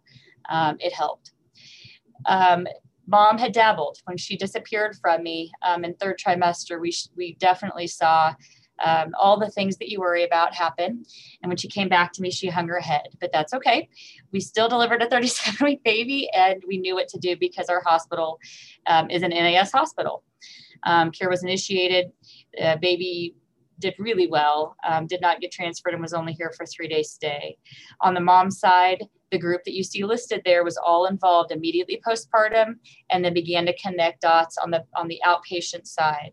um, it helped. Um, mom had dabbled when she disappeared from me um, in third trimester. We, we definitely saw um, all the things that you worry about happen. And when she came back to me, she hung her head, but that's okay. We still delivered a 37 week baby and we knew what to do because our hospital um, is an NAS hospital. Um, care was initiated. Uh, baby did really well, um, did not get transferred and was only here for three days stay. On the mom side, the group that you see listed there was all involved immediately postpartum and then began to connect dots on the on the outpatient side.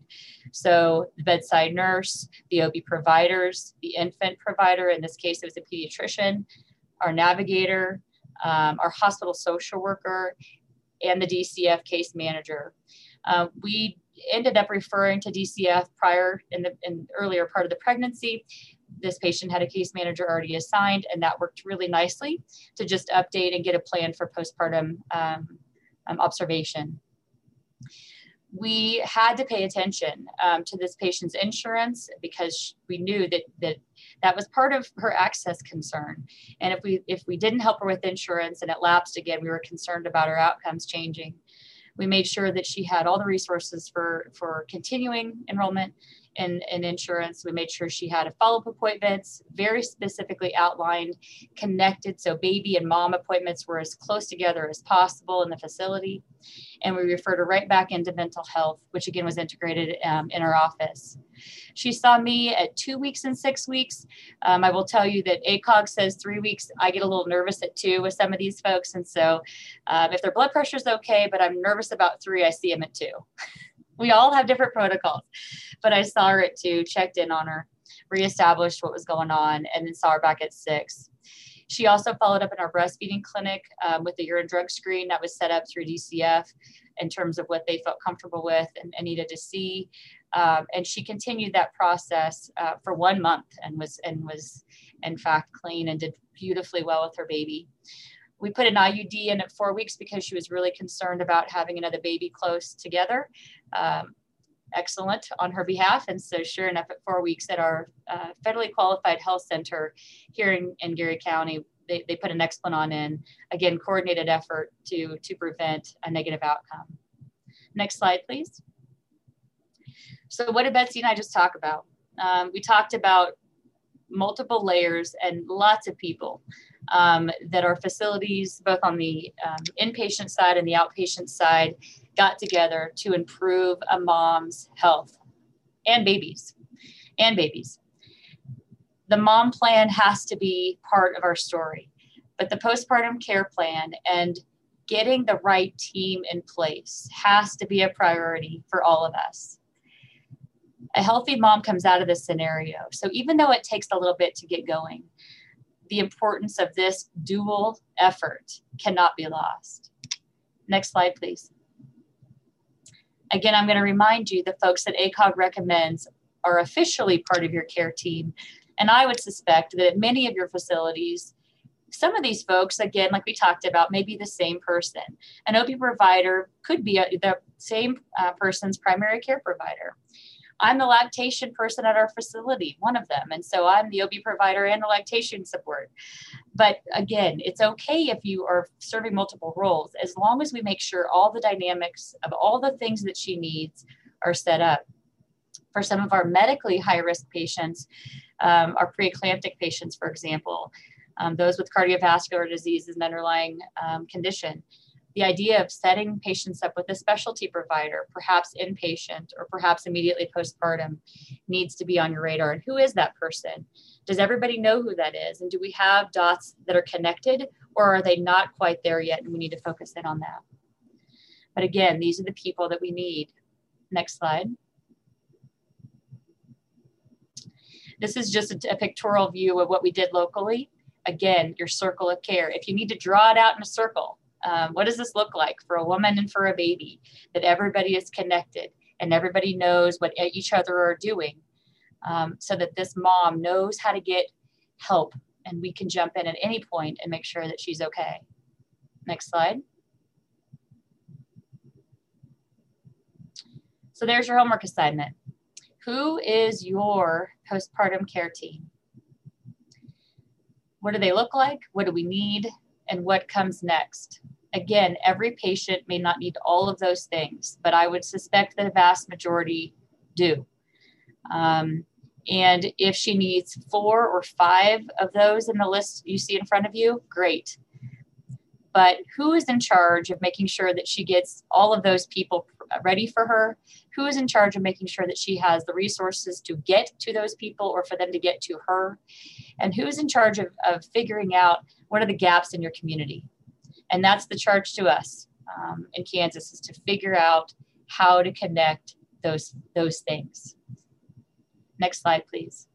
So the bedside nurse the ob providers the infant provider in this case it was a pediatrician our navigator um, our hospital social worker and the dcf case manager. Uh, we ended up referring to dcf prior in the in earlier part of the pregnancy this patient had a case manager already assigned, and that worked really nicely to just update and get a plan for postpartum um, um, observation. We had to pay attention um, to this patient's insurance because we knew that, that that was part of her access concern. And if we if we didn't help her with insurance and it lapsed again, we were concerned about her outcomes changing. We made sure that she had all the resources for for continuing enrollment in, in insurance. We made sure she had a follow-up appointments, very specifically outlined, connected. So baby and mom appointments were as close together as possible in the facility. And we referred her right back into mental health, which again was integrated um, in our office. She saw me at two weeks and six weeks. Um, I will tell you that ACOG says three weeks. I get a little nervous at two with some of these folks. And so um, if their blood pressure is okay, but I'm nervous about three, I see them at two. we all have different protocols. But I saw her at two, checked in on her, reestablished what was going on, and then saw her back at six. She also followed up in our breastfeeding clinic um, with the urine drug screen that was set up through DCF in terms of what they felt comfortable with and, and needed to see. Um, and she continued that process uh, for one month and was and was in fact clean and did beautifully well with her baby. We put an IUD in at four weeks because she was really concerned about having another baby close together. Um, excellent on her behalf. And so, sure enough, at four weeks at our uh, federally qualified health center here in, in Geary County, they, they put a Nexplanon in, again, coordinated effort to, to prevent a negative outcome. Next slide, please. So, what did Betsy and I just talk about? Um, we talked about multiple layers and lots of people um, that our facilities, both on the um, inpatient side and the outpatient side, got together to improve a mom's health and babies and babies. The mom plan has to be part of our story, but the postpartum care plan and getting the right team in place has to be a priority for all of us. A healthy mom comes out of this scenario. So even though it takes a little bit to get going, the importance of this dual effort cannot be lost. Next slide, please. Again, I'm going to remind you the folks that ACOG recommends are officially part of your care team. And I would suspect that at many of your facilities, some of these folks, again, like we talked about, may be the same person. An OB provider could be a, the same uh, person's primary care provider. I'm the lactation person at our facility, one of them. And so I'm the OB provider and the lactation support. But again, it's okay if you are serving multiple roles as long as we make sure all the dynamics of all the things that she needs are set up. For some of our medically high risk patients, um, our preeclamptic patients, for example, um, those with cardiovascular disease as an underlying um, condition, the idea of setting patients up with a specialty provider, perhaps inpatient or perhaps immediately postpartum, needs to be on your radar. And who is that person? Does everybody know who that is? And do we have dots that are connected or are they not quite there yet? And we need to focus in on that. But again, these are the people that we need. Next slide. This is just a, a pictorial view of what we did locally. Again, your circle of care. If you need to draw it out in a circle, um, what does this look like for a woman and for a baby? That everybody is connected and everybody knows what each other are doing um, so that this mom knows how to get help and we can jump in at any point and make sure that she's okay. Next slide. So there's your homework assignment. Who is your postpartum care team? What do they look like? What do we need? And what comes next? Again, every patient may not need all of those things, but I would suspect that a vast majority do. Um, and if she needs four or five of those in the list you see in front of you, great. But who is in charge of making sure that she gets all of those people ready for her? Who is in charge of making sure that she has the resources to get to those people or for them to get to her? And who is in charge of, of figuring out what are the gaps in your community? And that's the charge to us um, in Kansas is to figure out how to connect those, those things. Next slide, please.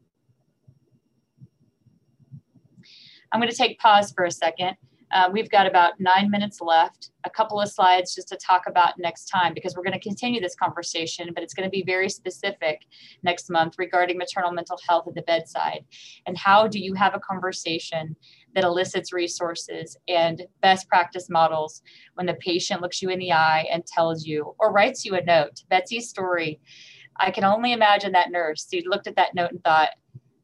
I'm going to take pause for a second. Uh, we've got about nine minutes left, a couple of slides just to talk about next time because we're going to continue this conversation, but it's going to be very specific next month regarding maternal mental health at the bedside. And how do you have a conversation that elicits resources and best practice models when the patient looks you in the eye and tells you or writes you a note. Betsy's story, I can only imagine that nurse who looked at that note and thought,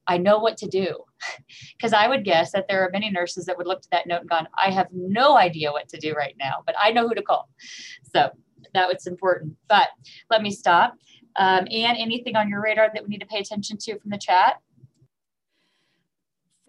I know what to do. Because I would guess that there are many nurses that would look at that note and gone, I have no idea what to do right now, but I know who to call. So that was important. But let me stop. Um, and anything on your radar that we need to pay attention to from the chat?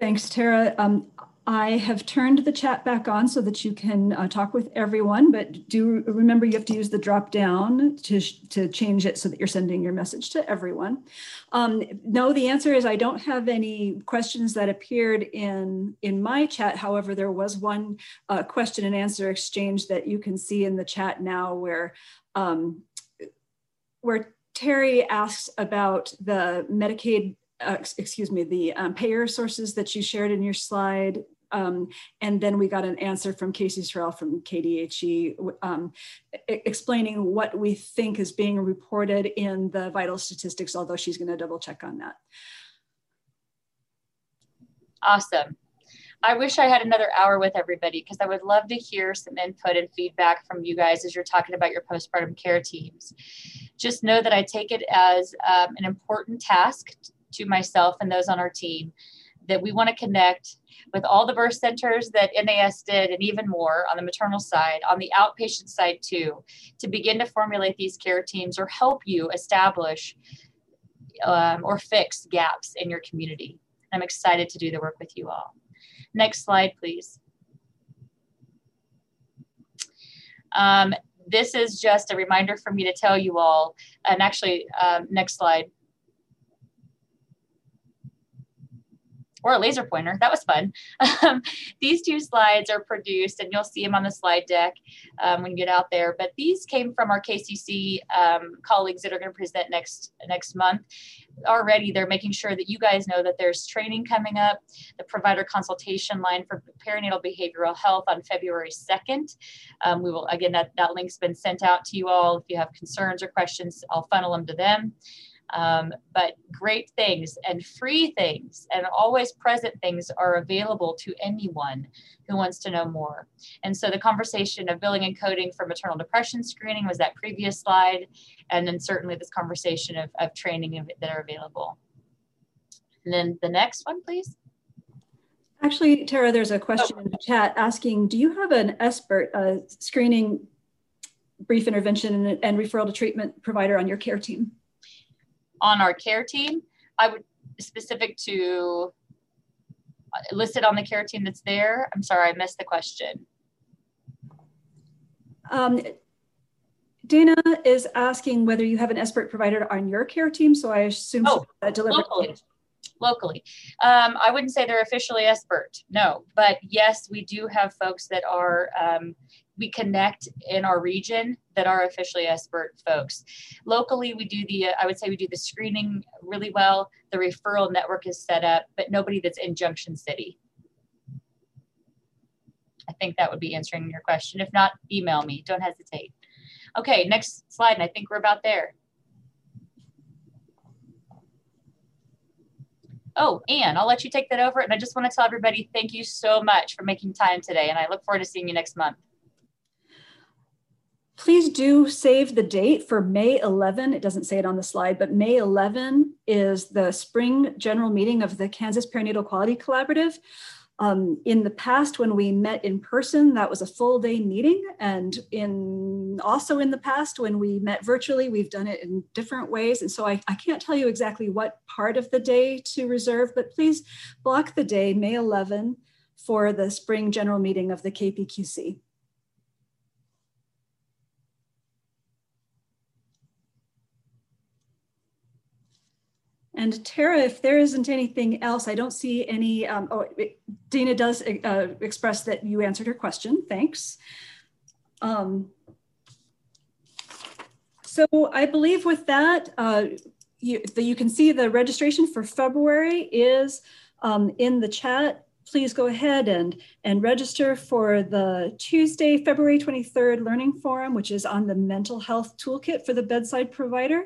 Thanks, Tara. Um, I have turned the chat back on so that you can uh, talk with everyone, but do remember you have to use the drop down to, to change it so that you're sending your message to everyone. Um, no, the answer is I don't have any questions that appeared in, in my chat. However, there was one uh, question and answer exchange that you can see in the chat now where, um, where Terry asks about the Medicaid uh, excuse me, the um, payer sources that you shared in your slide. Um, and then we got an answer from Casey Sorrell from KDHE um, explaining what we think is being reported in the vital statistics, although she's going to double check on that. Awesome. I wish I had another hour with everybody because I would love to hear some input and feedback from you guys as you're talking about your postpartum care teams. Just know that I take it as um, an important task to myself and those on our team that we want to connect with all the birth centers that NAS did and even more on the maternal side, on the outpatient side too, to begin to formulate these care teams or help you establish um, or fix gaps in your community. I'm excited to do the work with you all. Next slide, please. Um, this is just a reminder for me to tell you all, and actually, um, next slide. Or a laser pointer. That was fun. Um, these two slides are produced, and you'll see them on the slide deck um, when you get out there. But these came from our KCC um, colleagues that are going to present next next month. Already, they're making sure that you guys know that there's training coming up. The provider consultation line for perinatal behavioral health on February 2nd. Um, we will again that that link's been sent out to you all. If you have concerns or questions, I'll funnel them to them. Um, but great things and free things and always present things are available to anyone who wants to know more. And so the conversation of billing and coding for maternal depression screening was that previous slide. And then certainly this conversation of, of training that are available. And then the next one, please. Actually, Tara, there's a question oh. in the chat asking, do you have an expert uh, screening brief intervention and, and referral to treatment provider on your care team? On our care team, I would specific to uh, listed on the care team that's there. I'm sorry, I missed the question. Um, Dana is asking whether you have an expert provider on your care team. So I assume oh, locally locally. Um, I wouldn't say they're officially expert, no, but yes, we do have folks that are, um, we connect in our region that are officially expert folks. Locally, we do the, uh, I would say we do the screening really well. The referral network is set up, but nobody that's in Junction City. I think that would be answering your question. If not, email me, don't hesitate. Okay, next slide, and I think we're about there. Oh, Anne, I'll let you take that over. And I just want to tell everybody thank you so much for making time today. And I look forward to seeing you next month. Please do save the date for May 11. It doesn't say it on the slide, but May 11 is the spring general meeting of the Kansas Perinatal Quality Collaborative. Um, in the past, when we met in person, that was a full day meeting. And in also in the past, when we met virtually, we've done it in different ways. And so I, I can't tell you exactly what part of the day to reserve, but please block the day, May 11, for the spring general meeting of the KPQC. And Tara, if there isn't anything else, I don't see any, um, oh, it, Dina does uh, express that you answered her question, thanks. Um, so I believe with that, uh, you, the, you can see the registration for February is um, in the chat. Please go ahead and, and register for the Tuesday, February 23rd Learning Forum, which is on the mental health toolkit for the bedside provider.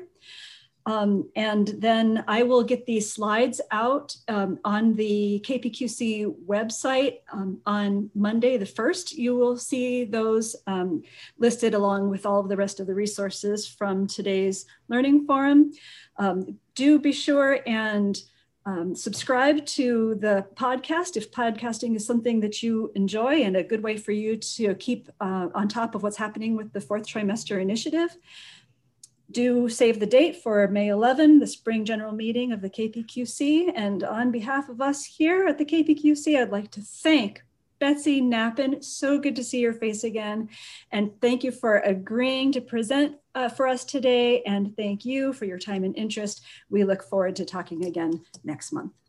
Um, and then I will get these slides out um, on the KPQC website um, on Monday the 1st. You will see those um, listed along with all of the rest of the resources from today's learning forum. Um, do be sure and um, subscribe to the podcast if podcasting is something that you enjoy and a good way for you to keep uh, on top of what's happening with the fourth trimester initiative do save the date for May 11, the spring general meeting of the KPQC. And on behalf of us here at the KPQC, I'd like to thank Betsy Knappen. So good to see your face again. And thank you for agreeing to present uh, for us today. And thank you for your time and interest. We look forward to talking again next month.